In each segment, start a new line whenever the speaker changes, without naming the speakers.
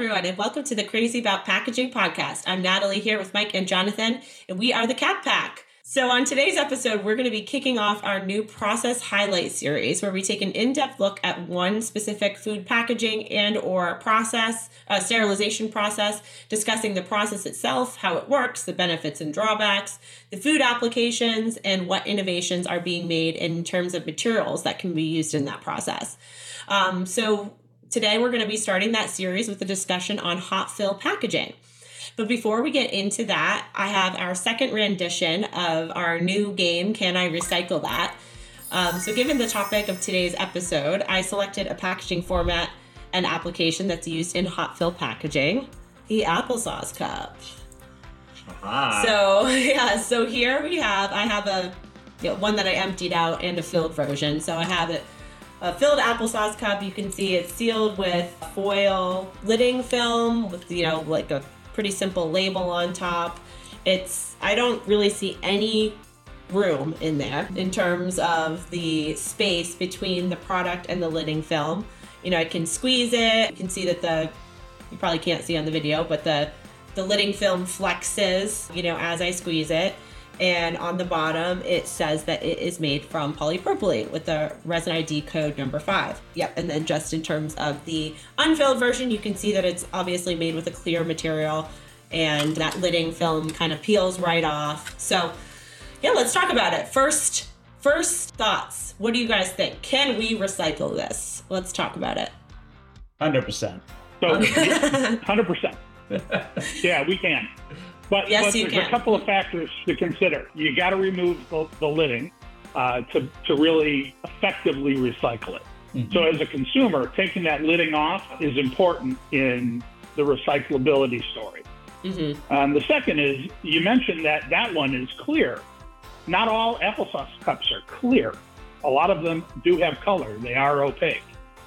everyone, and welcome to the Crazy About Packaging podcast. I'm Natalie here with Mike and Jonathan, and we are the Cat Pack. So, on today's episode, we're going to be kicking off our new process highlight series, where we take an in-depth look at one specific food packaging and/or process, uh, sterilization process, discussing the process itself, how it works, the benefits and drawbacks, the food applications, and what innovations are being made in terms of materials that can be used in that process. Um, so, today we're going to be starting that series with a discussion on hot fill packaging. But before we get into that, I have our second rendition of our new game, Can I Recycle That? Um, so, given the topic of today's episode, I selected a packaging format and application that's used in hot fill packaging the applesauce cup.
Ah.
So, yeah, so here we have, I have a you know, one that I emptied out and a filled version. So, I have it a filled applesauce cup. You can see it's sealed with foil lidding film with, you know, like a pretty simple label on top. It's, I don't really see any room in there in terms of the space between the product and the lidding film. You know, I can squeeze it. You can see that the, you probably can't see on the video, but the, the lidding film flexes, you know, as I squeeze it. And on the bottom, it says that it is made from polypropylene with the resin ID code number five. Yep. And then just in terms of the unfilled version, you can see that it's obviously made with a clear material and that lidding film kind of peels right off. So, yeah, let's talk about it. First, first thoughts. What do you guys think? Can we recycle this? Let's talk about it.
100%.
So, hundred percent. Yeah, we can. But,
Yes,
but
you
there's
can.
a couple of factors to consider. You got to remove the, the lidding uh, to to really effectively recycle it.
Mhm.
So, as a consumer, taking that lidding off is important in the recyclability story.
Mm-hmm.
Um, the second is you mentioned that that one is clear. Not all applesauce cups are clear. A lot of them do have color. They are opaque.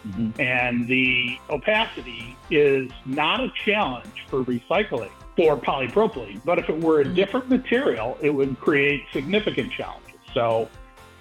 Mhm.
And the opacity is not a challenge for recycling for polypropylene. But if it were a
Mhm.
different material, it would create significant challenges. So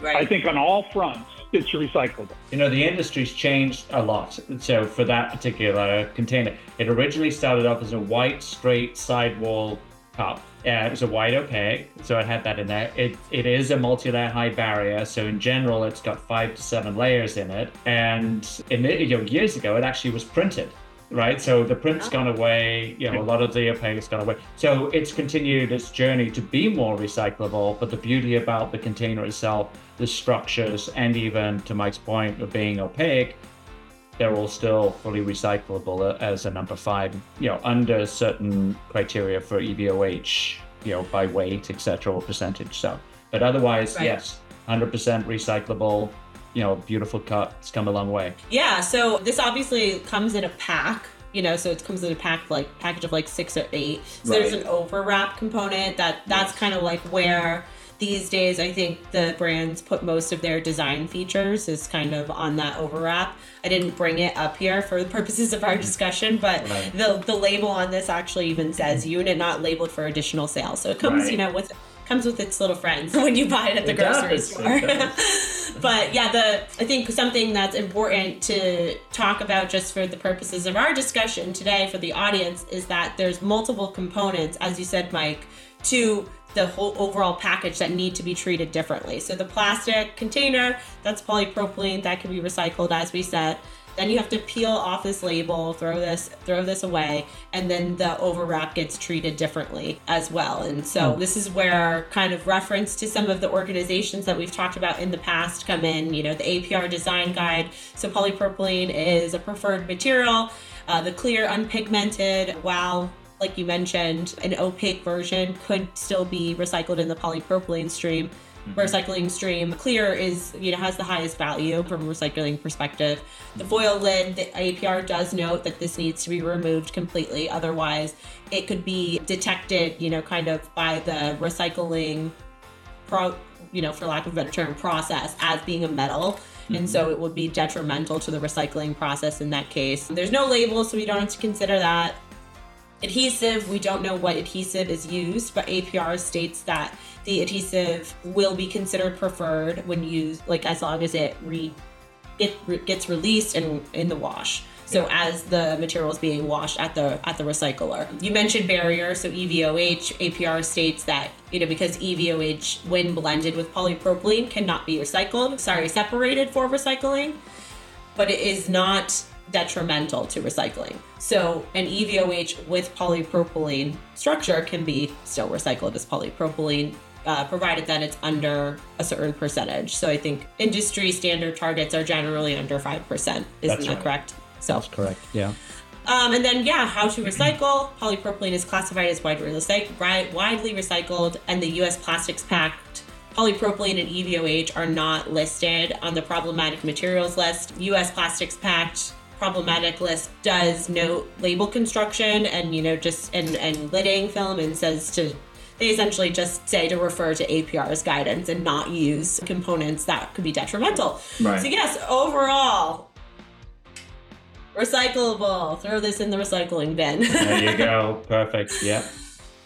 Right.
I think on all fronts, it's recyclable.
You know, the industry's changed a lot. So, for that particular container, it originally started off as a white, straight sidewall cup. Uh, it was a white opaque, so it had that in there. It, it is a multi-layer high barrier, so in general, it's got five to seven layers in it. And in the, you know, years ago, it actually was printed, right? So the print's gone away. You know, a lot of the opaque's gone away. So it's continued its journey to be more recyclable. But the beauty about the container itself, the structures, and even to Mike's point of being opaque, they're all still fully recyclable as a number five, you know, under certain criteria for EVOH, you know, by weight, etc., or percentage. So, but otherwise,
Right.
yes, 100% recyclable, you know, beautiful cut. It's come a long way.
Yeah, so this obviously comes in a pack. You know, so it comes in a pack like package of like six or eight. So there's
Right.
an overwrap component that that's kind of like where these days I think the brands put most of their design features is kind of on that overwrap. I didn't bring it up here for the purposes of our discussion, but
Right.
the the label on this actually even says unit not labeled for additional sales. So it comes,
Right.
you know, with comes with its little friends when you buy it at the
It
grocery
does,
store. but yeah, the I think something that's important to talk about just for the purposes of our discussion today for the audience is that there's multiple components, as you said, Mike, to the whole overall package that need to be treated differently. So the plastic container, that's polypropylene that can be recycled as we said. Then you have to peel off this label, throw this throw this away, and then the overwrap gets treated differently as well. And so this is where kind of reference to some of the organizations that we've talked about in the past come in. You know, the APR design guide. So polypropylene is a preferred material. Uh, the clear, unpigmented, while like you mentioned, an opaque version could still be recycled in the polypropylene stream. Mm-hmm. Recycling stream clear is you know has the highest value from a recycling perspective. The mm-hmm. foil lid, the APR does note that this needs to be removed completely, otherwise it could be detected, you know, kind of by the recycling pro, you know, for lack of a better term, process as being a metal. And so mm-hmm. it would be detrimental to the recycling process in that case. There's no label, so we don't have to consider that. Adhesive, we don't know what adhesive is used, but APR states that the adhesive will be considered preferred when used, like as long as it re, it re- gets released and in the wash. So as the material is being washed at the at the recycler, you mentioned barrier. So EVOH APR states that you know because EVOH when blended with polypropylene cannot be recycled. Sorry, separated for recycling, but it is not detrimental to recycling. So an EVOH with polypropylene structure can be still recycled as polypropylene. Uh, provided that it's under a certain percentage. So I think industry standard targets are generally under 5%. Isn't
That's
that
right.
correct? So
That's correct. Yeah.
um, and then, yeah, how to recycle. Polypropylene is classified as widely, recyc- widely recycled, and the U.S. Plastics Pact. Polypropylene and EVOH are not listed on the problematic materials list. U.S. Plastics Pact problematic list does note label construction and you know just and and lidding film and says to they essentially just say to refer to APR's guidance and not use components that could be detrimental.
Right.
So yes, overall, recyclable. Throw this in the recycling bin.
There you go. Perfect. Yeah.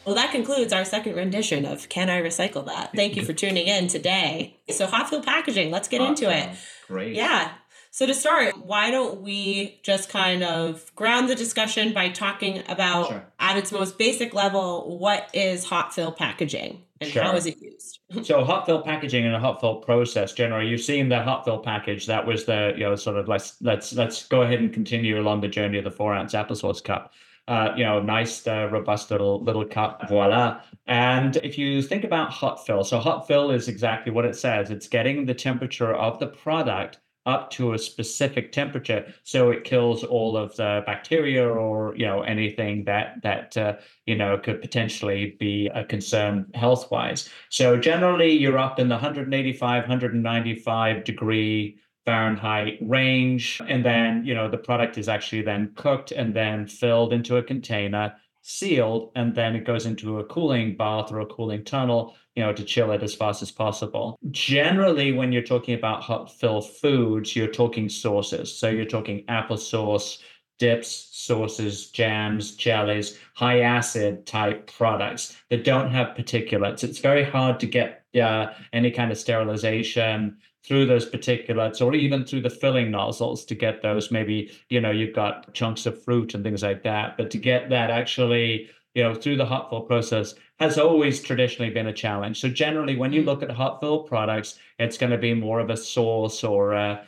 well, that concludes our second rendition of Can I Recycle That? Thank you for tuning in today. So, hot fill packaging, let's get into it.
Great.
Yeah. So, to start, why don't we just kind of ground the discussion by talking about,
Sure.
at its most basic level, what is hot fill packaging and how
Sure.
is it used?
So hot fill packaging and a hot fill process generally you've seen the hot fill package that was the you know sort of let's let's let's go ahead and continue along the journey of the four ounce applesauce cup uh, you know nice uh, robust little little cup voila and if you think about hot fill so hot fill is exactly what it says it's getting the temperature of the product up to a specific temperature. So it kills all of the bacteria or you know anything that that uh, you know could potentially be a concern health wise so generally, you're up in the 185, 195 degree Fahrenheit range, and then you know the product is actually then cooked and then filled into a container, sealed, and then it goes into a cooling bath or a cooling tunnel, you know, to chill it as fast as possible. Generally, when you're talking about hot fill foods, you're talking sauces. So you're talking applesauce, dips, sauces, jams, jellies, high acid type products that don't have particulates. It's very hard to get uh, any kind of sterilization through those particulates or even through the filling nozzles to get those. Maybe, you know, you've got chunks of fruit and things like that. But to get that actually, you know, through the hot fill process has always traditionally been a challenge. So generally, when you mm. look at hot fill products, it's going to be more of a sauce or a,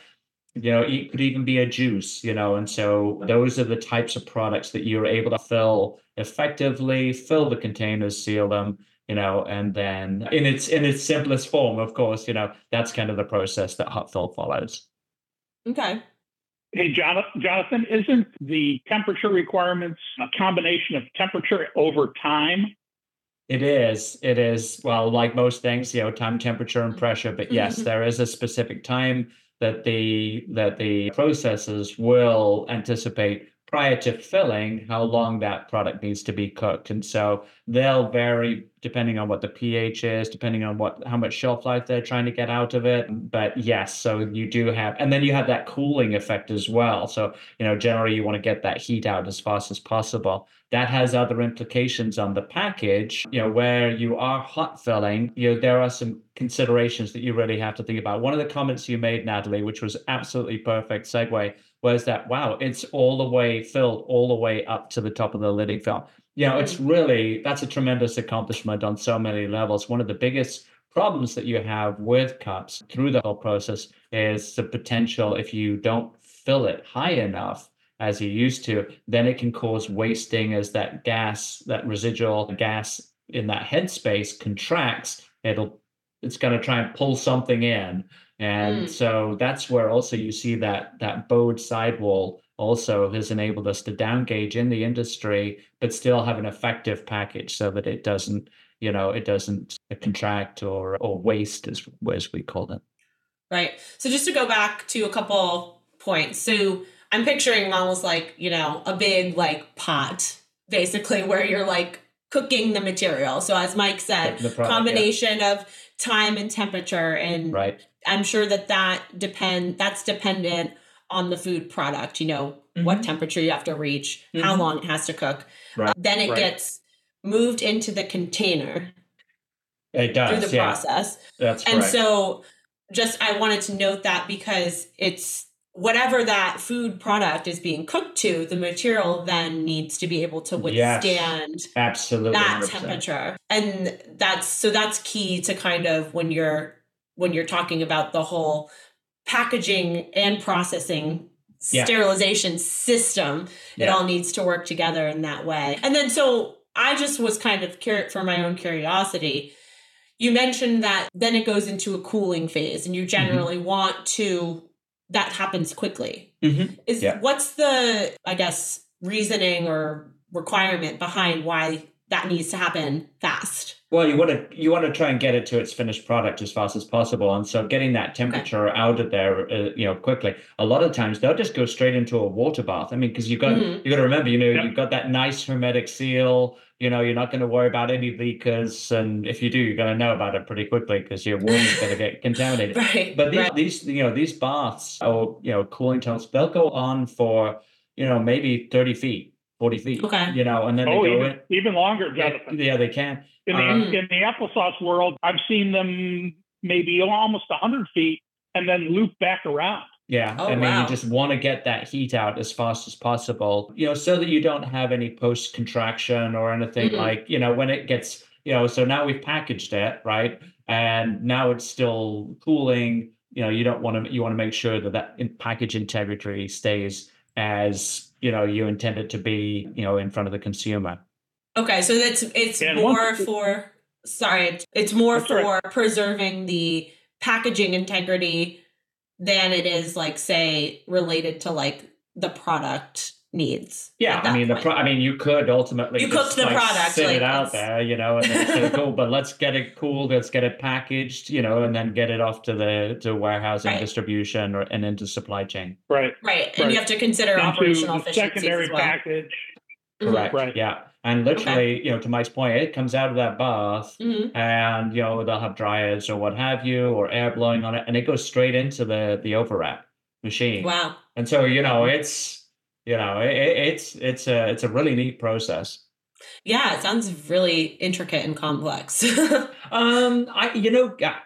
you know it could even be a juice you know and so those are the types of products that you're able to fill effectively fill the containers seal them you know and then in its in its simplest form of course you know that's kind of the process that hot fill follows
Okay.
Hey, Jonathan, Jonathan, isn't the temperature requirements a combination of temperature over time?
It is. It is. Well, like most things, you know, time, temperature, and pressure. But yes,
Mhm.
there is a specific time that the that the processes will anticipate prior to filling how long that product needs to be cooked, and so they'll vary depending on what the pH is, depending on what how much shelf life they're trying to get out of it. But yes, so you do have, and then you have that cooling effect as well. So you know, generally you want to get that heat out as fast as possible that has other implications on the package you know where you are hot filling you know there are some considerations that you really have to think about one of the comments you made natalie which was absolutely perfect segue was that wow it's all the way filled all the way up to the top of the lidding film you know it's mm. really that's a tremendous accomplishment on so many levels one of the biggest problems that you have with cups through the whole process is the potential if you don't fill it high enough as you used to, then it can cause wasting as that gas, that residual gas in that headspace contracts. It'll it's going to try and pull something in, and
Mm.
so that's where also you see that that bowed sidewall also has enabled us to down gauge in the industry, but still have an effective package so that it doesn't, you know, it doesn't contract or or waste as as we call it.
Right. So just to go back to a couple points. So I'm picturing almost like, you know, a big like pot, basically, where you're like cooking the material. So as Mike said,
The- the product, yeah.
combination of time and temperature. And
Right.
I'm sure that that depend that's dependent on the food product, you know, what temperature you have to reach, how
Mhm.
long it has to cook.
Right.
then it
Right.
gets moved into the container
It does through
the
yeah.
process.
That's
And
correct.
so just I wanted to note that because it's whatever that food product is being cooked to, the material then needs to be able to
Yes.
withstand
Absolutely.
that
100%.
temperature. And that's so that's key to kind of when you're when you're talking about the whole packaging and processing
Yeah.
sterilization system it all needs to work together in that way and then so i just was kind of cur- for my own curiosity you mentioned that then it goes into a cooling phase and you
Mm-hmm.
generally want to that happens quickly
Mhm.
is
Yeah.
what's the i guess reasoning or requirement behind why that needs to happen fast
Well, you want to you want to try and get it to its finished product as fast as possible, and so getting that temperature out of there, uh, you know, quickly. A lot of times they'll just go straight into a water bath. I mean, because you've got
Mhm.
you got to remember, you know,
Yep.
you've got that nice hermetic seal. You know, you're not going to worry about any leakers, and if you do, you're going to know about it pretty quickly because your water's going to get contaminated.
right
But these,
right.
these, you know, these baths or you know, cooling tunnels, they'll go on for you know maybe thirty feet, forty feet.
Okay.
You know, and then
Oh,
they go
even, even longer,
in. Yeah,
Jonathan.
yeah, they can.
In the,
Um,
in the applesauce world, I've seen them maybe almost 100 feet and then loop back around.
Yeah,
Oh,
I mean,
wow.
you just want to get that heat out as fast as possible, you know, so that you don't have any post contraction or anything
Mhm.
like, you know, when it gets, you know, so now we've packaged it, right? And now it's still cooling, you know, you don't want to, you want to make sure that that in package integrity stays as, you know, you intend it to be, you know, in front of the consumer.
Okay, so that's it's
And
more
once-
for sorry, it's- it's more
That's
for
right.
preserving the packaging integrity than it is like say related to like the product needs.
Yeah, I
that
mean, the
point.
pro- I mean, you could ultimately
You
just,
cooked the
like,
product,
sit
like,
it out there, you know, and then say, cool, but let's get it cooled, let's get it packaged, you know, and then get it off to the to warehousing,
Right.
distribution, or and into supply chain.
Right.
right, and you have to consider
Into
operational
efficiency
efficiencies
secondary
as well.
package.
Mhm.
Correct.
Right.
Yeah, and literally, you know, to Mike's point, it comes out of that bath.
Mhm.
And you know they'll have dryers or what have you, or air blowing on it, and it goes straight into the the overwrap machine.
Wow.
And so you know it's you know it, it- it's it's a it's a really neat process.
Yeah, it sounds really intricate and complex.
Um, I you know I-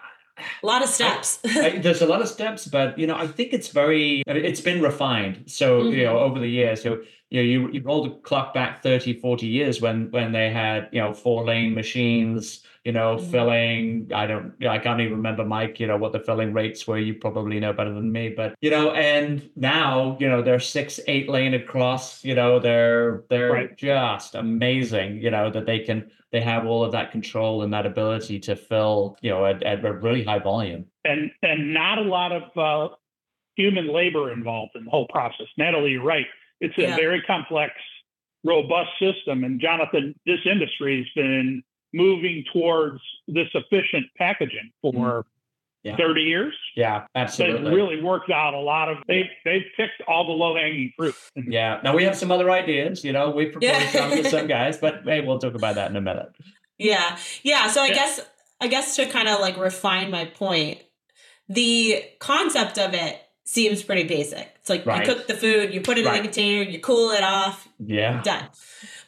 a lot of steps.
I, there's a lot of steps, but you know I think it's very I it's been refined. So you know over the years, so you know you you roll the clock back 30, 40 years when when they had you know four lane machines, you know
Mhm.
filling. I don't I can't even remember Mike. You know what the filling rates were. You probably know better than me, but you know and now you know they're six eight lane across. You know they're they're
Right.
just amazing. You know that they can they have all of that control and that ability to fill, you know, at, at a really high volume.
and and not a lot of uh, human labor involved in the whole process. Natalie, you're right. It's a
Yeah.
very complex, robust system. And Jonathan, this industry has been moving towards this efficient packaging mm-hmm. for
Yeah.
30 years.
Yeah,
They've really worked out a lot of they they've picked all the low hanging fruit.
Yeah. Now we have some other ideas, you know, we proposed
Yeah.
some to some guys, but hey, we'll talk about that in a minute.
Yeah. Yeah. So I
Yeah.
guess I guess to kind of like refine my point, the concept of it seems pretty basic. It's like
Right.
you cook the food, you put it in a container, you cool it off,
Yeah.
done.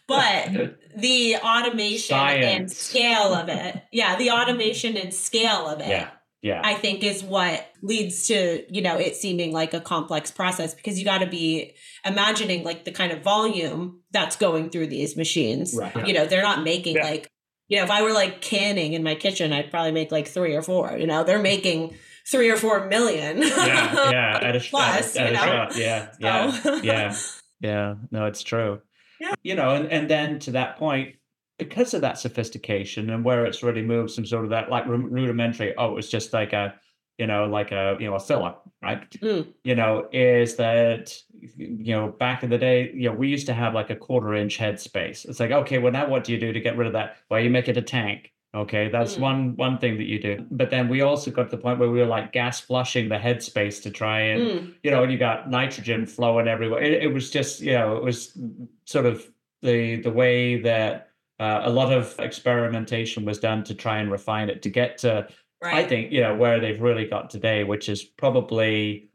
But the automation and scale of it, yeah, the automation and scale of it,
Yeah. Yeah.
I think is what leads to, you know, it seeming like a complex process because you got to be imagining like the kind of volume that's going through these machines.
Right.
You know, they're not making
Yeah.
like, you know, if I were like canning in my kitchen, I'd probably make like three or four. You know, they're making three or four million.
yeah. Yeah. At a,
Plus,
at, a-
you
at a
know.
shot. Yeah. Yeah.
So-
yeah. Yeah. No, it's true.
Yeah.
You know, and, and then to that point, because of that sophistication and where it's really moved some sort of that like rudimentary, oh, it's just like a, you know, like a, you know, a filler, right?
Mm.
You know, is that, you know, back in the day, you know, we used to have like a quarter inch headspace. It's like, okay, well, now what do you do to get rid of that? Well, you make it a tank. Okay, that's
Mm.
one one thing that you do. But then we also got to the point where we were like gas flushing the headspace to try and
Mm.
you know, and you got nitrogen flowing everywhere. It, it was just, you know, it was sort of the the way that uh, a lot of experimentation was done to try and refine it to get to, I think, you know, where they've really got today, which is probably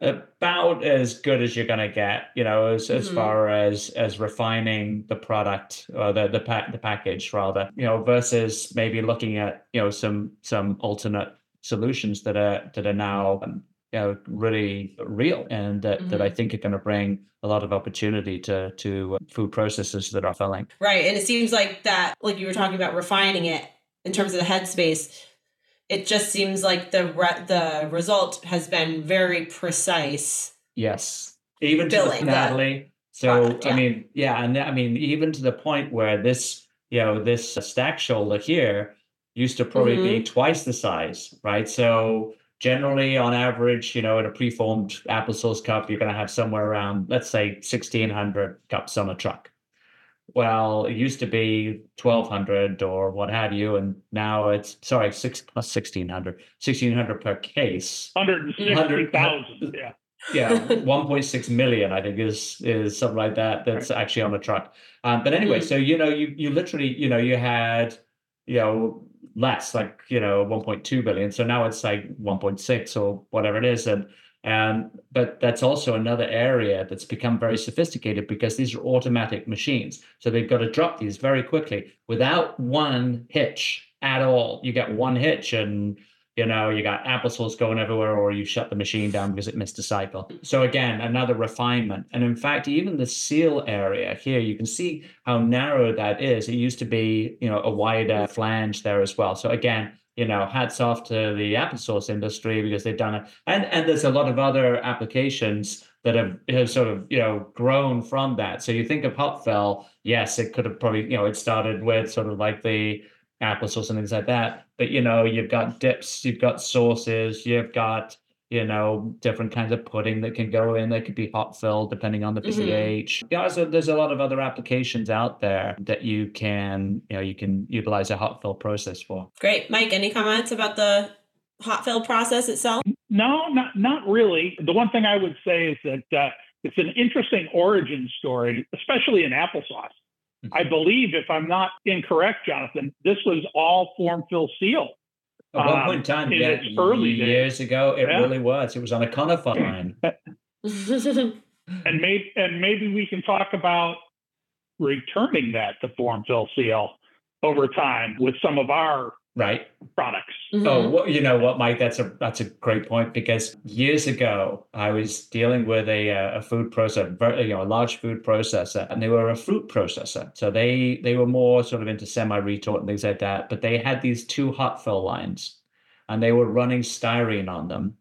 about as good as you're going to get, you know, as as
Mhm.
far as as refining the product or the the pack the package rather, you know, versus maybe looking at you know some some alternate solutions that are that are now um, you know, really real and that, that I
Mm-hmm.
think are going to bring a lot of opportunity to to food processors that are filling.
Right. And it seems like that, like you were talking about refining it in terms of the headspace, it just seems like the re- the result has been very precise.
Yes, even to the,
Filling the
Natalie. So
product,
I mean, yeah, and I mean even to the point where this, you know, this stack shoulder here used to probably
Mm-hmm.
be twice the size, right? So generally, on average, you know, in a preformed applesauce cup, you're going to have somewhere around, let's say, 1600 cups on a truck. Well, it used to be 1200 or what have you, and now it's sorry, six plus 1600, 1600 per case.
160,000. Yeah.
Yeah, 1.6 million, I think, is is something like that. That's actually on a truck. Um, but anyway,
Mm.
so you know, you you literally, you know, you had, you know, less, like you know, 1.2 billion. So now it's like 1.6 or whatever it is, and and but that's also another area that's become very sophisticated because these are automatic machines. So they've got to drop these very quickly without one hitch at all. You get one hitch and you know, you got applesauce going everywhere, or you shut the machine down because it missed a cycle. So again, another refinement. And in fact, even the seal area here, you can see how narrow that is. It used to be, you know, a wider flange there as well. So again, you know, hats off to the applesauce industry because they've done it. And and there's a lot of other applications that have, have sort of, you know, grown from that. So you think of hot fill, yes, it could have probably, you know, it started with sort of like the applesauce and things like that. But you know, you've got dips, you've got sources, you've got you know different kinds of pudding that can go in. They could be hot filled depending on the
Mhm.
pH. Yeah, so there's a lot of other applications out there that you can you know you can utilize a hot fill process for.
Great. Mike, any comments about the hot fill process itself?
No, not not really. The one thing I would say is that uh, it's an interesting origin story, especially in applesauce.
Mhm.
I believe, if I'm not incorrect, Jonathan, this was all form fill seal.
At one
Um,
point in time,
in
yeah,
its early days.
years ago, it
Yeah.
really was. It was on a conifer line.
And maybe and maybe we can talk about returning that to form fill seal over time with some of our
Right.
products.
Oh,
Mhm.
well, you know what, Mike? That's a that's a great point because years ago I was dealing with a uh, a food processor, you know, a large food processor, and they were a fruit processor. So they they were more sort of into semi retort and things like that. But they had these two hot fill lines, and they were running styrene on them.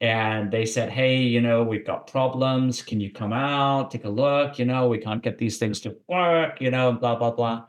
And they said, "Hey, you know, we've got problems. Can you come out, take a look? You know, we can't get these things to work. You know, blah blah blah."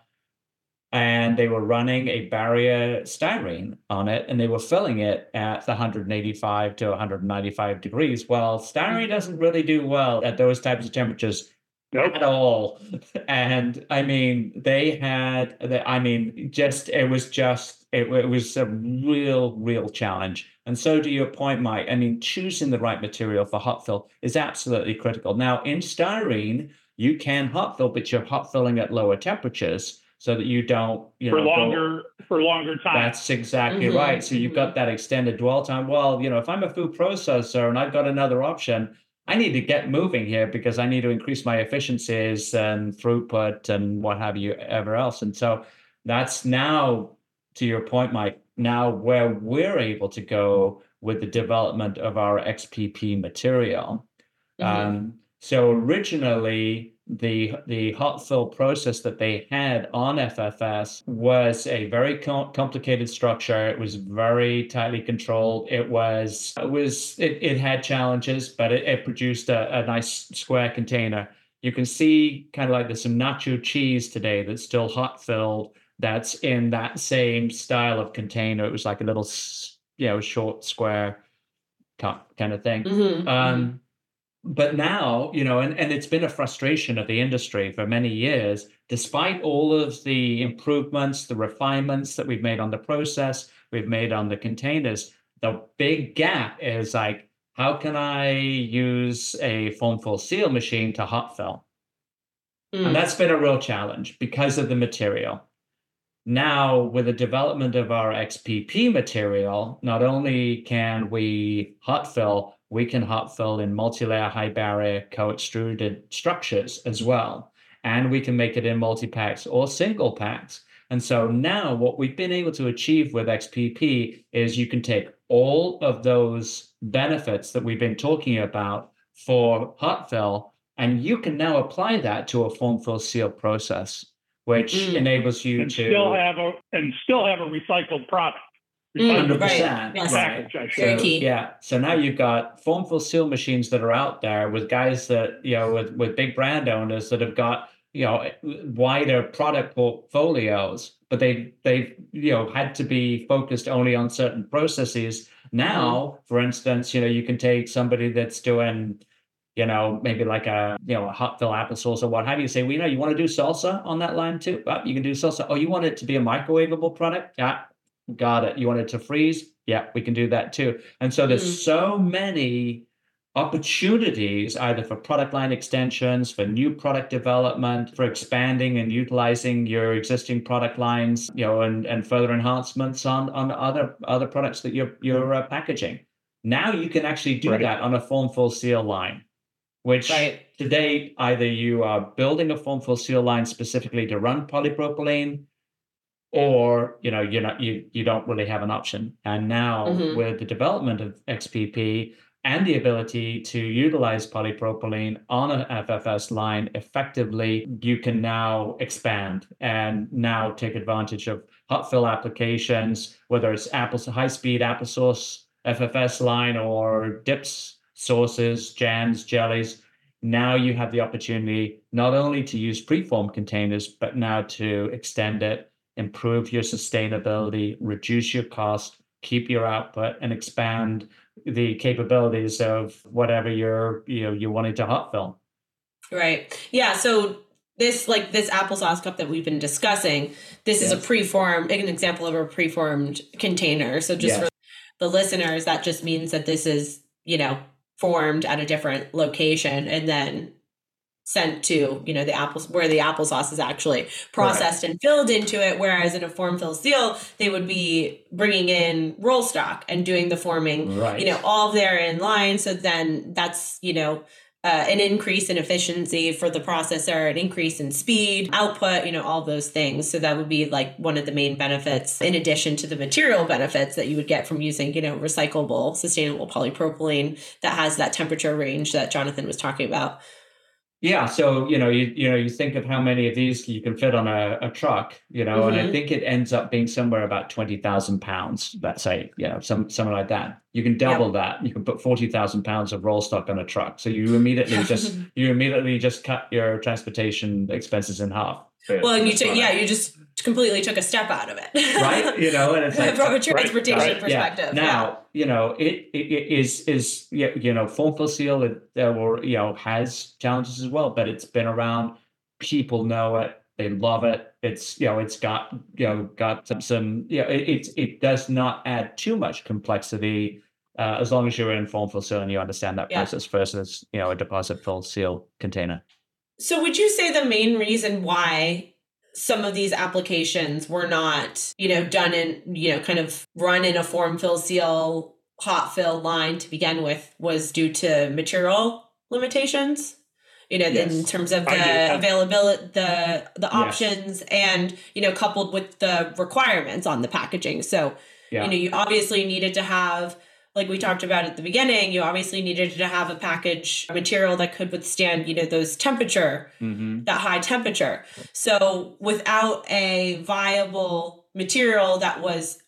And they were running a barrier styrene on it and they were filling it at the 185 to 195 degrees well styrene mm-hmm. doesn't really do well at those types of temperatures
Nope.
at all. And i mean they had the, i mean just it was just it, it was a real real challenge. And so to your point mike i mean choosing the right material for hot fill is absolutely critical. Now in styrene you can hot fill but you're hot filling at lower temperatures so that you don't you
for
know go-
longer for longer time.
that's exactly
Mhm,
right. So you've got that extended dwell time. Well, you know, if I'm a food processor and I've got another option, I need to get moving here because I need to increase my efficiencies and throughput and what have you ever else. And so that's now, to your point, Mike, now where we're able to go with the development of our XPP material.
Mhm.
Um, so originally, the the hot fill process that they had on FFS was a very com- complicated structure. It was very tightly controlled. It was it was it, it had challenges, but it, it produced a, a nice square container. You can see kind of like there's some nacho cheese today that's still hot filled. That's in that same style of container. It was like a little, you know, short square cup kind of thing.
Mhm.
Um, but now, you know, and, and it's been a frustration of the industry for many years, despite all of the improvements, the refinements that we've made on the process, we've made on the containers, the big gap is like, how can I use a form fill seal machine to hot fill?
Mm.
And that's been a real challenge because of the material. Now, with the development of our XPP material, not only can we hot fill, we can hot fill in multi-layer high barrier co-extruded structures as well. And we can make it in multi-packs or single packs. And so now what we've been able to achieve with XPP is you can take all of those benefits that we've been talking about for hot fill, and you can now apply that to a form fill seal process, which
Mm.
enables you
and
to
still have a and still have a recycled product.
Mm,
Recycled
Hundred
right. Yes.
I
So, yeah. So now you've got form fill seal machines that are out there with guys that you know with with big brand owners that have got you know wider product portfolios, but they they've you know had to be focused only on certain processes. Now, for instance, you know you can take somebody that's doing you know, maybe like a you know a hot fill applesauce or what have you. Say, well, you know, you want to do salsa on that line too? Well, you can do salsa. Oh, you want it to be a microwavable product? Yeah, got it. You want it to freeze? Yeah, we can do that too. And so there's
Mm.
so many opportunities either for product line extensions, for new product development, for expanding and utilizing your existing product lines, you know, and, and further enhancements on on other other products that you're you're uh, packaging. Now you can actually do
Right.
that on a form fill seal line, which
Right.
today either you are building a form fill seal line specifically to run polypropylene or you know you're not you you don't really have an option and now
Mhm.
with the development of xpp and the ability to utilize polypropylene on an ffs line effectively you can now expand and now take advantage of hot fill applications whether it's apple high speed applesauce ffs line or dips sauces jams jellies now you have the opportunity not only to use preform containers but now to extend it improve your sustainability, reduce your cost, keep your output, and expand the capabilities of whatever you're you know you're wanting to hot fill.
Right. Yeah. So this like this applesauce cup that we've been discussing, this is a
Yes.
preformed an example of a preformed container. So just
Yes.
for the listeners, that just means that this is, you know, formed at a different location and then sent to, you know, the apples where the applesauce is actually processed and filled into it. Whereas in a form fill seal, they would be bringing in roll stock and doing the forming
Right.
you know all there in line so then that's you know uh, an increase in efficiency for the processor an increase in speed output you know all those things so that would be like one of the main benefits in addition to the material benefits that you would get from using you know recyclable sustainable polypropylene that has that temperature range that jonathan was talking about
Yeah, so you know, you you know, you think of how many of these you can fit on a, a truck, you know, and I
Mhm.
think it ends up being somewhere about twenty thousand pounds. Let's say, you know, some something like that. You can double that. You can put forty thousand pounds of roll stock on a truck. So you immediately just you immediately just cut your transportation expenses in half.
well and you took yeah you just completely took a step out of it.
Right? You know and it's like
from a
right,
transportation
right, yeah.
perspective
now you know it, it it is is you know fill seal it uh, or you know has challenges as well but it's been around. People know it. They love it. It's you know it's got you know got some, some you know it, it it does not add too much complexity uh, as long as you're in form fill seal and you understand that
Yeah.
process versus you know a deposit fill seal container.
So would you say the main reason why some of these applications were not, you know, done in, you know, kind of run in a form fill seal hot fill line to begin with was due to material limitations? You know, in terms of the availability, the the
Yes.
options, and you know, coupled with the requirements on the packaging. So
yeah
you know, you obviously needed to have, like we talked about at the beginning, you obviously needed to have a package material that could withstand, you know, those temperature,
hmm
that high temperature. So without a viable material that was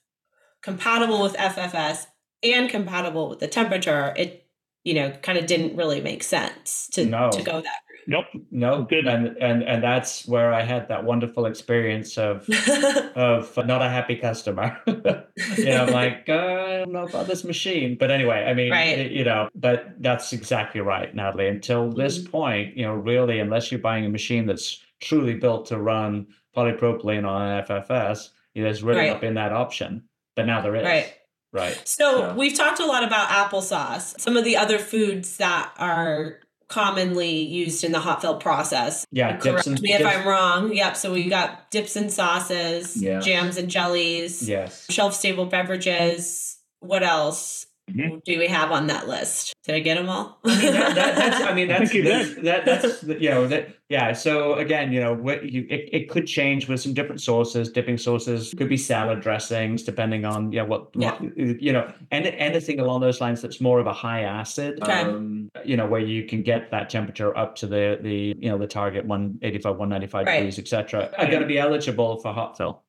compatible with FFS and compatible with the temperature, it, you know, kind of didn't really make sense to,
No.
to go that
Nope.
no
Good.
and and and that's where i had that wonderful experience of of not a happy customer. you know, I'm like, uh, I don't know about this machine. But anyway, I mean,
Right.
it- you know, but that's exactly right, Natalie. Until this
Mhm.
point, you know, really, unless you're buying a machine that's truly built to run polypropylene on an FFS, there's really
Right.
not been that option. But now there is.
Right.
Right.
So
Yeah.
we've talked a lot about applesauce. Some of the other foods that are commonly used in the hot fill process.
Yeah. dips
Correct
and-
me if
dips-
I'm wrong. Yep. So we got dips and sauces,
Yeah.
jams and jellies,
Yes.
shelf stable beverages. What else?
Mhm.
do we have on that list? Did I get them all?
I mean, that, that, that's, I mean, that's, that's that, that's you know that yeah. So again, you know, what you it, it could change with some different sources. Dipping sources could be salad dressings, depending on yeah what,
Yeah.
what you know, and anything along those lines that's more of a high acid.
Okay.
Um, you know, where you can get that temperature up to the the you know the target one eighty five, one ninety five
Right.
degrees, etc. Are going to be eligible for hot fill.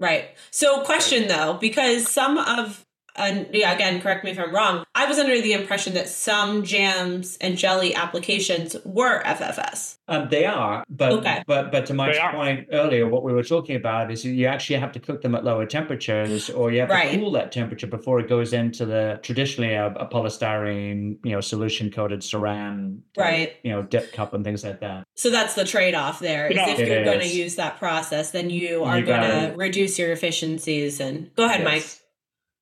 Right. So, question though, because some of, and yeah, again, correct me if I'm wrong. I was under the impression that some jams and jelly applications were FFS.
Um, they are, but
Okay.
but but to Mike's
They are.
point earlier, what we were talking about is you actually have to cook them at lower temperatures, or you have
Right.
to cool that temperature before it goes into the traditionally a, a polystyrene, you know, solution coated saran, type,
Right.
You know, dip cup and things like that.
So that's the trade-off there. Is
Yeah.
if
It
you're going to use that process, then you are going
gotta-
reduce your efficiencies. And go ahead, Mike.
Yes.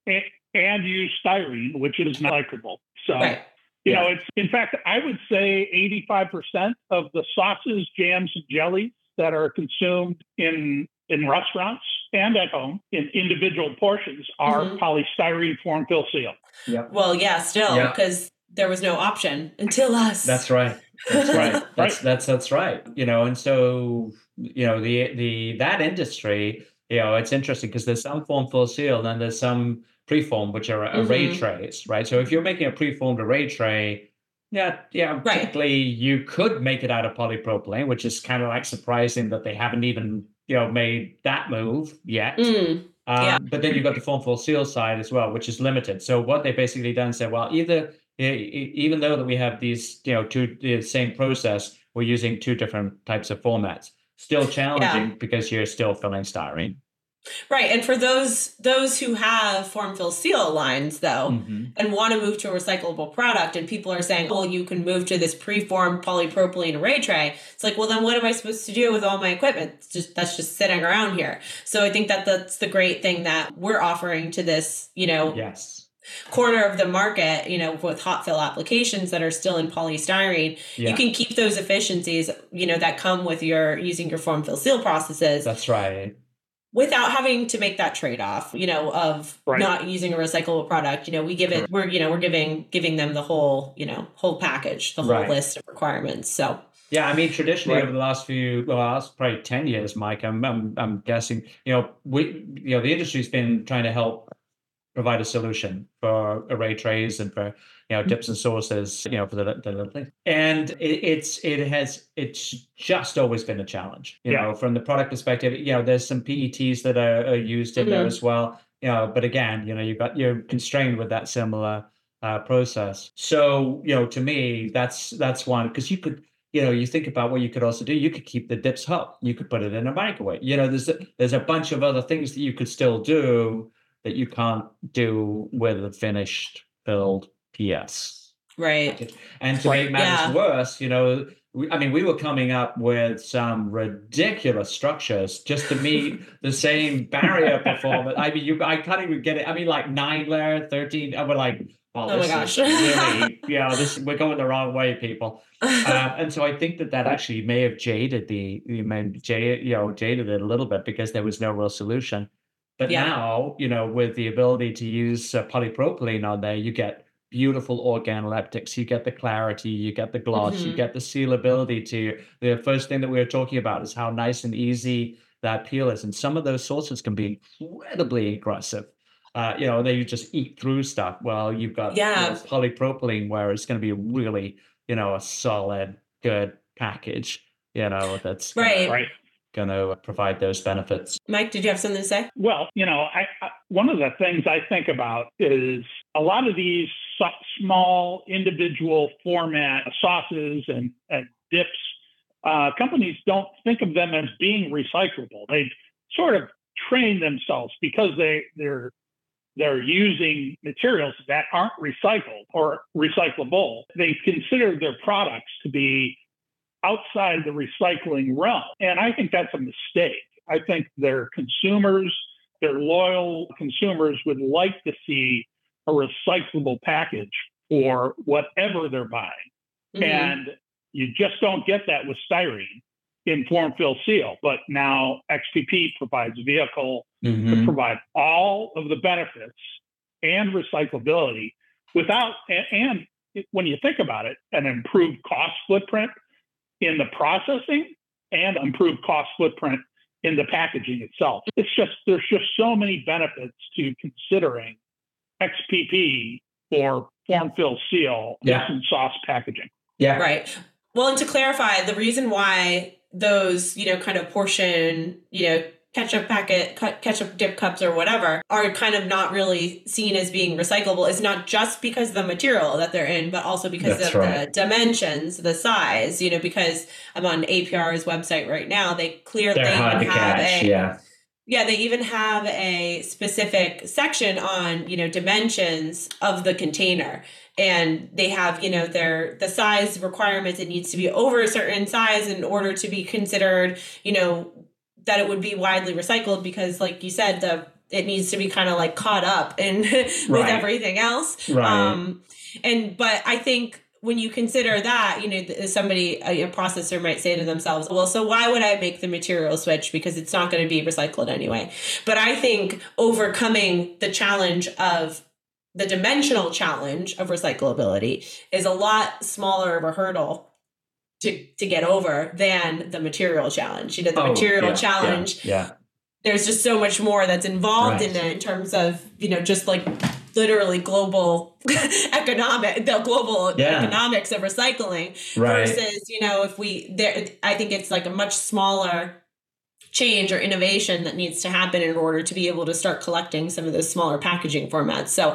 and, and use styrene, which is not recyclable. So,
Right.
you
Yeah.
know, it's in fact, I would say 85% of the sauces, jams, and jellies that are consumed in in restaurants and at home in individual portions are
Mhm.
polystyrene form fill seal.
Yep.
Well, yeah, still
Yeah.
because there was no option until us.
That's right. That's right.
Right.
That's that's that's right. You know, and so you know the the that industry, you know, it's interesting because there's some form fill seal and there's some preformed which are array
Mhm.
trays, right? So if you're making a preformed array tray, yeah, yeah,
Right.
typically you could make it out of polypropylene, which is kind of like surprising that they haven't even you know made that move yet.
Mm,
Um,
Yeah.
But then you've got the form fill seal side as well, which is limited. So what they basically done said, well, either even though that we have these, you know, two the same process, we're using two different types of formats. Still challenging because you're still filling styrene.
Right. And for those those who have form fill seal lines, though,
Mhm.
and want to move to a recyclable product and people are saying well you can move to this preformed polypropylene array tray it's like well then what am i supposed to do with all my equipment it's just that's just sitting around here so i think that that's the great thing that we're offering to this you know
Yes.
corner of the market you know with hot fill applications that are still in polystyrene
Yeah.
you can keep those efficiencies you know that come with your using your form fill seal processes
That's right.
Without having to make that trade-off you know of
Right.
not using a recyclable product you know we give it we're you know we're giving giving them the whole you know whole package the whole
Right.
list of requirements so
Yeah, I mean, traditionally
Right.
over the last few, well, last probably ten years, Mike, I'm, I'm, I'm guessing, you know, we, you know, the industry's been trying to help provide a solution for array trays and for, you know, dips and sauces, you know, for the, the little thing. And it, it's, it has, it's just always been a challenge, you
Yeah.
know, from the product perspective. You know, there's some PETs that are, are used in there
Mhm.
as well, you know, but again, you know, you've got you're constrained with that similar uh, process. So, you know, to me, that's that's one because you could you know, you think about what you could also do. You could keep the dips hot. You could put it in a microwave. You know, there's a, there's a bunch of other things that you could still do that you can't do with a finished filled PS.
right
And to make matters
Yeah.
worse, you know, we, I mean, we were coming up with some ridiculous structures just to meet the same barrier performance. I mean, you, I can't even get it. I mean, like nine layer, thirteen. I was like, well,
Oh my gosh.
really, know, this we're going the wrong way, people. Um, and so I think that that actually may have jaded the, you may jaded, you know, jaded it a little bit because there was no real solution. But
Yeah.
now, you know, with the ability to use uh, polypropylene on there, you get beautiful organoleptics. You get the clarity, you get the gloss, you
Mhm.
get the sealability to the first thing that we were talking about is how nice and easy that peel is. And some of those sources can be incredibly aggressive. Uh, you know, they just eat through stuff. Well, you've got you know, polypropylene where it's going to be really, you know, a solid, good package, you know, that's
Right.
Right.
Going to provide those benefits.
mike did you have something to say
Well, you know, I, I one of the things I think about is a lot of these so- small individual format sauces and, and dips. Uh, companies don't think of them as being recyclable. They've sort of trained themselves because they they're they're using materials that aren't recycled or recyclable. They consider their products to be outside the recycling realm, and I think that's a mistake. I think their consumers, their loyal consumers, would like to see a recyclable package for whatever they're buying.
Mhm.
And you just don't get that with styrene in form fill seal. But now XPP provides a vehicle to provide all of the benefits and recyclability without, and when you think about it, an improved cost footprint in the processing and improved cost footprint in the packaging itself. It's just, there's just so many benefits to considering XPP for form fill seal
Yeah.
and sauce packaging.
Yeah.
Right. Well, and to clarify, the reason why those, you know, kind of portion, you know, ketchup packet, cut- ketchup dip cups or whatever are kind of not really seen as being recyclable is not just because of the material that they're in, but also because
That's
of
right.
the dimensions, the size, you know, because I'm on APR's website right now. They clearly
They're hard to
even have
catch.
a,
Yeah.
yeah, they even have a specific section on, you know, dimensions of the container. And they have, you know, their the size requirements. It needs to be over a certain size in order to be considered, you know, that it would be widely recycled because like you said, the it needs to be kind of like caught up in with
Right.
everything else.
Right.
Um and but I think when you consider that, you know, somebody, a processor might say to themselves, well, so why would I make the material switch? Because it's not going to be recycled anyway. But I think overcoming the challenge of the dimensional challenge of recyclability is a lot smaller of a hurdle to, to get over than the material challenge. You know, the
Oh,
material
yeah, yeah,
challenge
Yeah.
there's just so much more that's involved in it in terms of you know just like literally global economic the global
Yeah.
economics of recycling
Right.
versus you know if we there i think it's like a much smaller change or innovation that needs to happen in order to be able to start collecting some of those smaller packaging formats so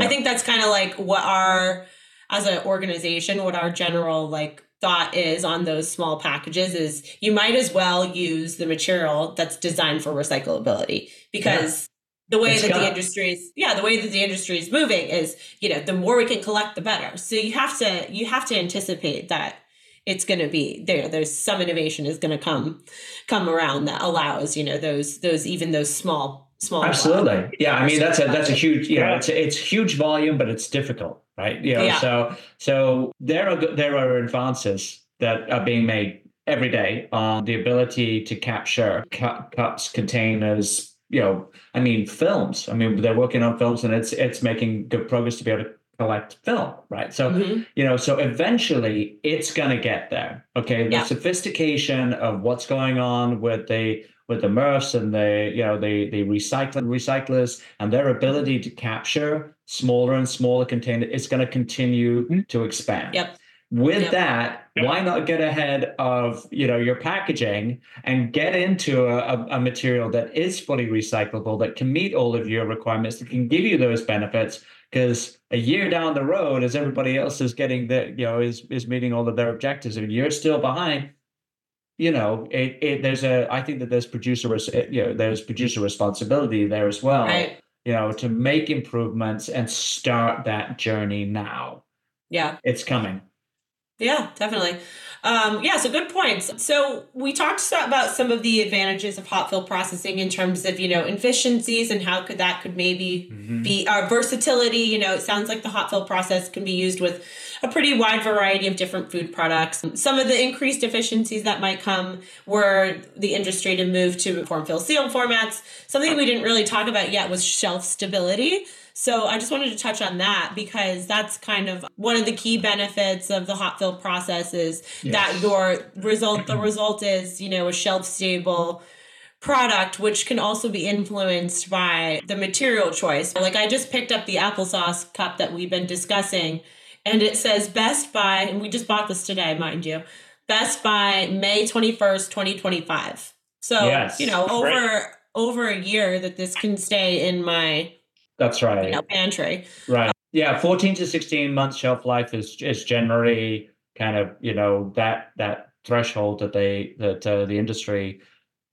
i think that's kind of like what our as an organization what our general like thought is on those small packages is you might as well use the material that's designed for recyclability because the way
It's
that the industry is yeah the way that the industry is moving is you know the more we can collect the better so you have to you have to anticipate that it's going to be there there's some innovation is going to come come around that allows you know those those even those small small uh,
Absolutely. Yeah. I mean, that's a that's a huge. You
Yeah.
it's it's huge volume, but it's difficult, right? You know,
Yeah.
so so there are there are advances that are being made every day on the ability to capture cu- cups, containers. You know, I mean, films. I mean, they're working on films, and it's it's making good progress to be able to collect film, right? So
Mhm.
you know so eventually it's going to get there okay the
Yeah.
sophistication of what's going on with the with the MRFs and the you know the the recycling recyclers and their ability to capture smaller and smaller containers is going to continue
Mhm.
to expand
Yep.
with
Yep.
that
Yep.
why not get ahead of you know your packaging and get into a, a, a material that is fully recyclable that can meet all of your requirements that can give you those benefits because a year down the road as everybody else is getting the you know is is meeting all of their objectives and you're still behind you know it, it there's a i think that there's producer res- eh, you know there's producer responsibility there as well
right.
you know to make improvements and start that journey now.
Yeah.
It's coming.
Yeah, definitely. Um, yeah, so good points. So we talked about some of the advantages of hot fill processing in terms of you know efficiencies and how could that could maybe be our versatility. You know, it sounds like the hot fill process can be used with a pretty wide variety of different food products. Some of the increased efficiencies that might come were the industry to move to form fill seal formats. Something we didn't really talk about yet was shelf stability. So I just wanted to touch on that because that's kind of one of the key benefits of the hot fill process is that your result the result is, you know, a shelf stable product which can also be influenced by the material choice. Like I just picked up the applesauce cup that we've been discussing and it says best by, and we just bought this today, mind you. Best By May 21st, 2025. So,
Yes.
you know, over
Great.
over a year that this can stay in my
that's right
you know, pantry.
Right. Yeah, 14 to 16 months shelf life is is generally kind of, you know, that that threshold that they that uh, the industry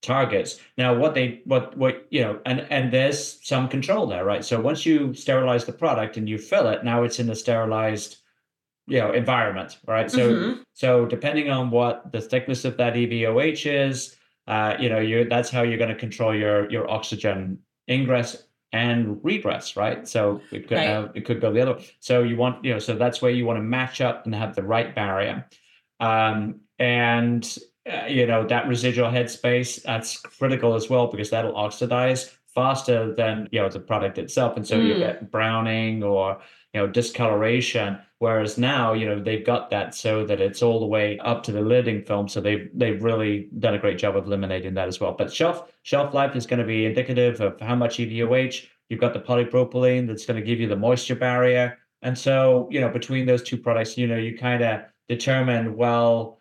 targets. Now what they what what you know, and and there's some control there, right? So once you sterilize the product and you fill it, now it's in a sterilized you know environment, right? So
Mhm.
so depending on what the thickness of that EVOH is, uh, you know, you that's how you're going to control your your oxygen ingress and regress, right? So it could
Right.
have it could go the other way. So you want, you know, so that's where you want to match up and have the right barrier. Um, and uh, you know that residual headspace that's critical as well because that'll oxidize faster than you know the product itself, and so you
Mm.
get browning or you know discoloration. Whereas now, you know, they've got that so that it's all the way up to the lidding film. So they've they've really done a great job of eliminating that as well. But shelf shelf life is going to be indicative of how much EVOH. You've got the polypropylene that's going to give you the moisture barrier. And so, you know, between those two products, you know, you kind of determine, well,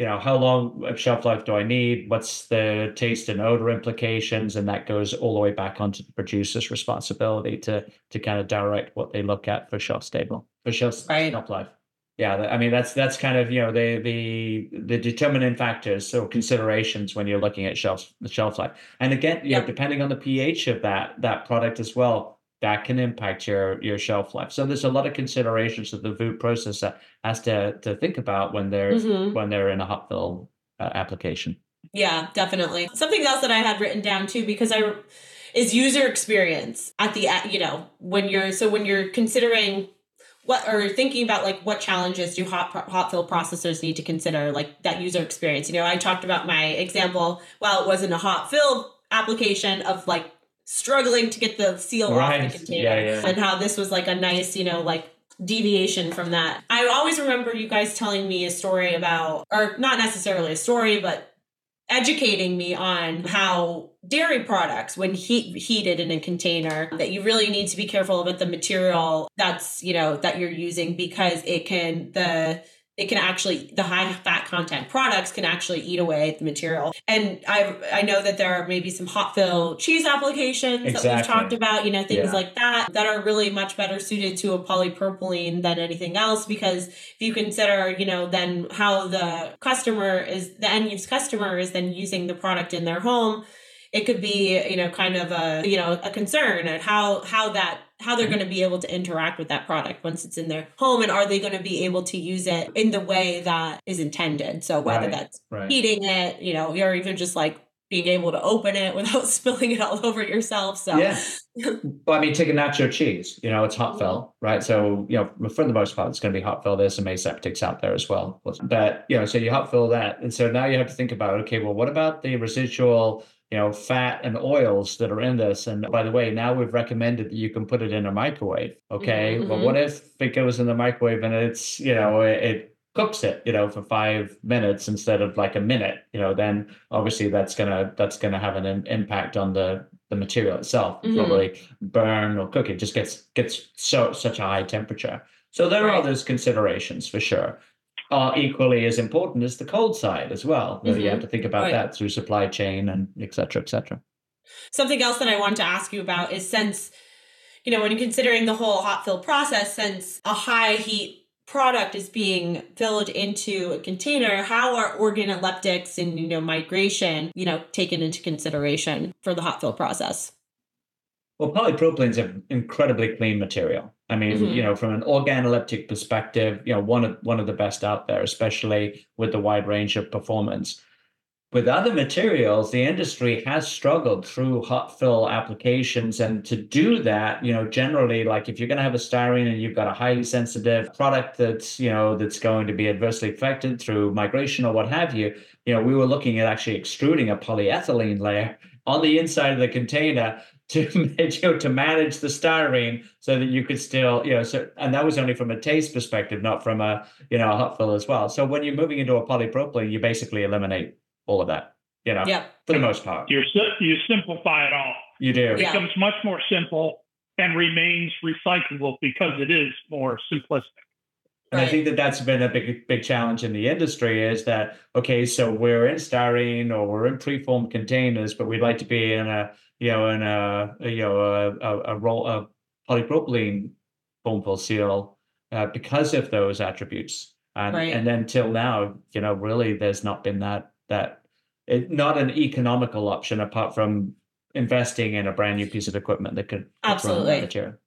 you know, how long of shelf life do I need? What's the taste and odor implications? And that goes all the way back onto the producer's responsibility to to kind of direct what they look at for shelf stable, for shelf,
Right.
shelf life. Yeah, I mean that's that's kind of you know the the the determining factors or considerations when you're looking at shelf shelf life. And again, you know, depending on the pH of that that product as well, that can impact your your shelf life. So there's a lot of considerations that the food processor has to to think about when they're
Mhm.
when they're in a hot fill uh, application.
Yeah, definitely. Something else that I had written down too, because I is user experience at the you know when you're so when you're considering what or thinking about like what challenges do hot hot fill processors need to consider like that user experience. You know, I talked about my example. While it wasn't a hot fill application of like struggling to get the seal off the container,
Yeah, yeah.
and how this was like a nice you know like deviation from that. I always remember you guys telling me a story about, or not necessarily a story, but educating me on how dairy products when heat heated in a container that you really need to be careful about the material that's you know that you're using because it can the it can actually the high fat content products can actually eat away at the material. And i i know that there are maybe some hot fill cheese applications that we've talked about you know things
Yeah.
like that that are really much better suited to a polypropylene than anything else. Because if you consider you know then how the customer is the end use customer is then using the product in their home it could be you know kind of a you know a concern at how how that how they're going to be able to interact with that product once it's in their home and are they going to be able to use it in the way that is intended so whether
Right.
that's
Right.
heating it you know or even just like being able to open it without spilling it all over yourself so
Yeah. Well, I mean, take a nacho cheese. You know, it's hot fill, right? So, you know, for the most part, it's going to be hot fill. There's some aseptics out there as well. But, you know, so you hot fill that. And so now you have to think about, okay, well, what about the residual, you know, fat and oils that are in this? And by the way, now we've recommended that you can put it in a microwave. Okay.
Mhm,
Well,
mhm.
what if it goes in the microwave and it's, you know, it, it cooks it, you know, for five minutes instead of like a minute, you know, then obviously that's gonna that's gonna have an im- impact on the the material itself.
Mhm.
Probably burn or cook. It just gets gets so such a high temperature. So there are those considerations for sure. Are equally as important as the cold side as well. That You have mm-hmm. to think about
Right.
that through supply chain and et cetera, et cetera.
Something else that I want to ask you about is since, you know, when you're considering the whole hot fill process, since a high heat product is being filled into a container, how are organoleptics and, you know, migration, you know, taken into consideration for the hot fill process?
Well, polypropylene is an incredibly clean material. I mean,
Mhm.
you know, from an organoleptic perspective, you know, one of one of the best out there, especially with the wide range of performance. With other materials, the industry has struggled through hot fill applications, and to do that, you know, generally, like if you're going to have a styrene and you've got a highly sensitive product that's, you know, that's going to be adversely affected through migration or what have you, you know, we were looking at actually extruding a polyethylene layer on the inside of the container to you know, to manage the styrene so that you could still you know so and that was only from a taste perspective not from a you know a hot fill as well so when you're moving into a polypropylene you basically eliminate all of that you know
Yep.
for the most part
You're, si- you simplify it all.
you do
It
Yeah.
becomes much more simple and remains recyclable because it is more simplistic.
And I think that that's been a big, big challenge in the industry is that, okay, so we're in styrene or we're in preformed containers, but we'd like to be in a, you know, and a, a, you know, a, a, a roll, a polypropylene form fill seal uh, because of those attributes. And,
Right.
and then till now, you know, really there's not been that, that it, not an economical option apart from investing in a brand new piece of equipment that could
Absolutely.
that.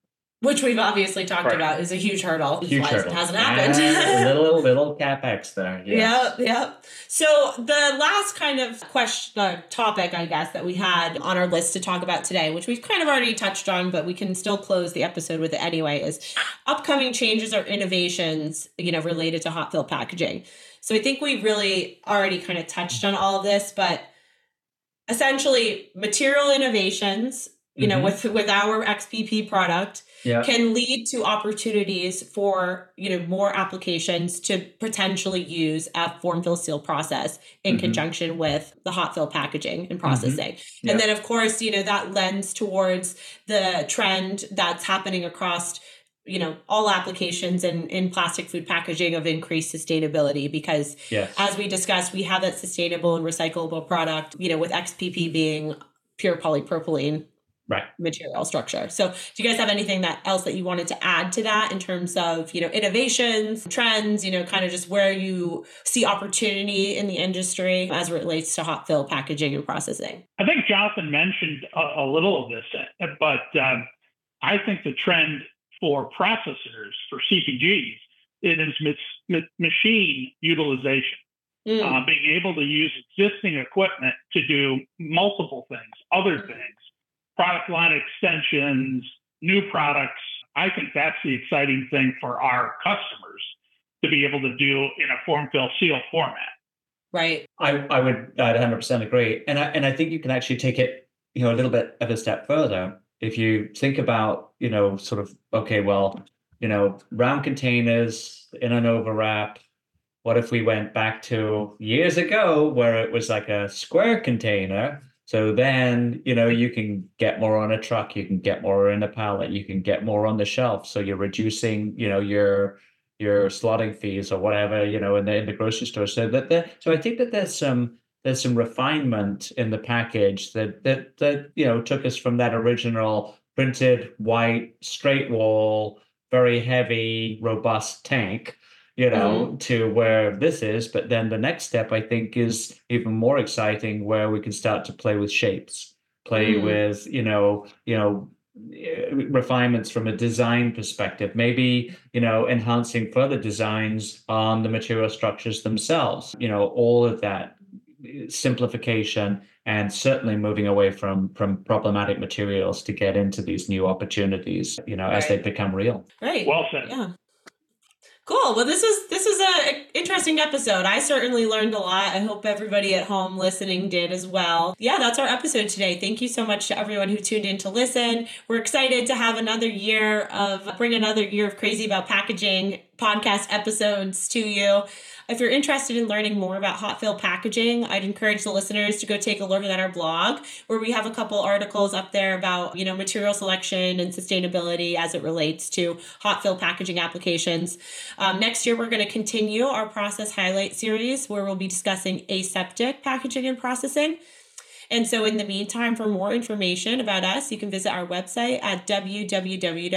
Which we've obviously talked
Right.
about is a huge hurdle.
Huge hurdle.
It hasn't
Ah,
happened.
little, little capex there. yes.
Yep, yep. So the last kind of question, uh, topic, I guess, that we had on our list to talk about today, which we've kind of already touched on, but we can still close the episode with it anyway, is upcoming changes or innovations, you know, related to hot fill packaging. So I think we really already kind of touched on all of this, but essentially material innovations you know, with with our XPP product
Yeah.
can lead to opportunities for you know more applications to potentially use a form fill seal process in
Mhm.
conjunction with the hot fill packaging and processing
Yeah.
and then of course you know that lends towards the trend that's happening across you know all applications in in plastic food packaging of increased sustainability because
Yes.
as we discussed we have that sustainable and recyclable product you know with xpp being pure polypropylene
Right.
material structure. So, do you guys have anything that else that you wanted to add to that in terms of, you know, innovations, trends, you know, kind of just where you see opportunity in the industry as it relates to hot fill packaging and processing?
I think Jonathan mentioned a, a little of this, but um, I think the trend for processors for CPGs is mis- ma- machine utilization,
Mm,
uh, being able to use existing equipment to do multiple things, other things, product line extensions, new products. I think that's the exciting thing for our customers to be able to do in a form fill seal format.
right.
I, I would I'd 100% agree. And I, and I think you can actually take it, you know, a little bit of a step further. If you think about, you know, sort of, okay, well, you know, round containers in an overwrap. What if we went back to years ago where it was like a square container? So then, you know, you can get more on a truck, you can get more in a pallet, you can get more on the shelf. So you're reducing, you know, your your slotting fees or whatever, you know, in the in the grocery store. So that the, so I think that there's some there's some refinement in the package that that that you know took us from that original printed white straight wall, very heavy, robust tank, you know, to where this is. But then the next step I think is even more exciting where we can start to play with shapes, play
Mm.
with, you know, you know, eh, refinements from a design perspective maybe you know enhancing further designs on the material structures themselves you know all of that eh, simplification and certainly moving away from from problematic materials to get into these new opportunities you know as they become real
Right.
Well said.
Yeah. Cool. Well, this was this was a interesting episode. I certainly learned a lot. I hope everybody at home listening did as well. Yeah, that's our episode today. Thank you so much to everyone who tuned in to listen. We're excited to have another year of bring another year of crazy about packaging podcast episodes to you. If you're interested in learning more about hot fill packaging, I'd encourage the listeners to go take a look at our blog where we have a couple articles up there about, you know, material selection and sustainability as it relates to hot fill packaging applications. Um, next year, we're going to continue our process highlight series where we'll be discussing aseptic packaging and processing. And so, in the meantime, for more information about us, you can visit our website at www.icpg.co.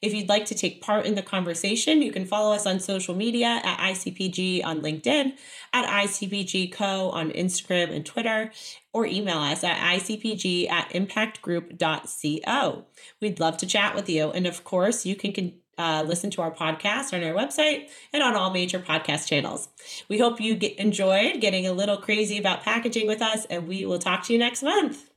If you'd like to take part in the conversation, you can follow us on social media at ICPG on LinkedIn, at ICPG Co on Instagram and Twitter, or email us at icpg at impactgroup.co. We'd love to chat with you. And of course, you can. uh, listen to our podcast on our website and on all major podcast channels. We hope you get, enjoyed getting a little crazy about packaging with us, and we will talk to you next month.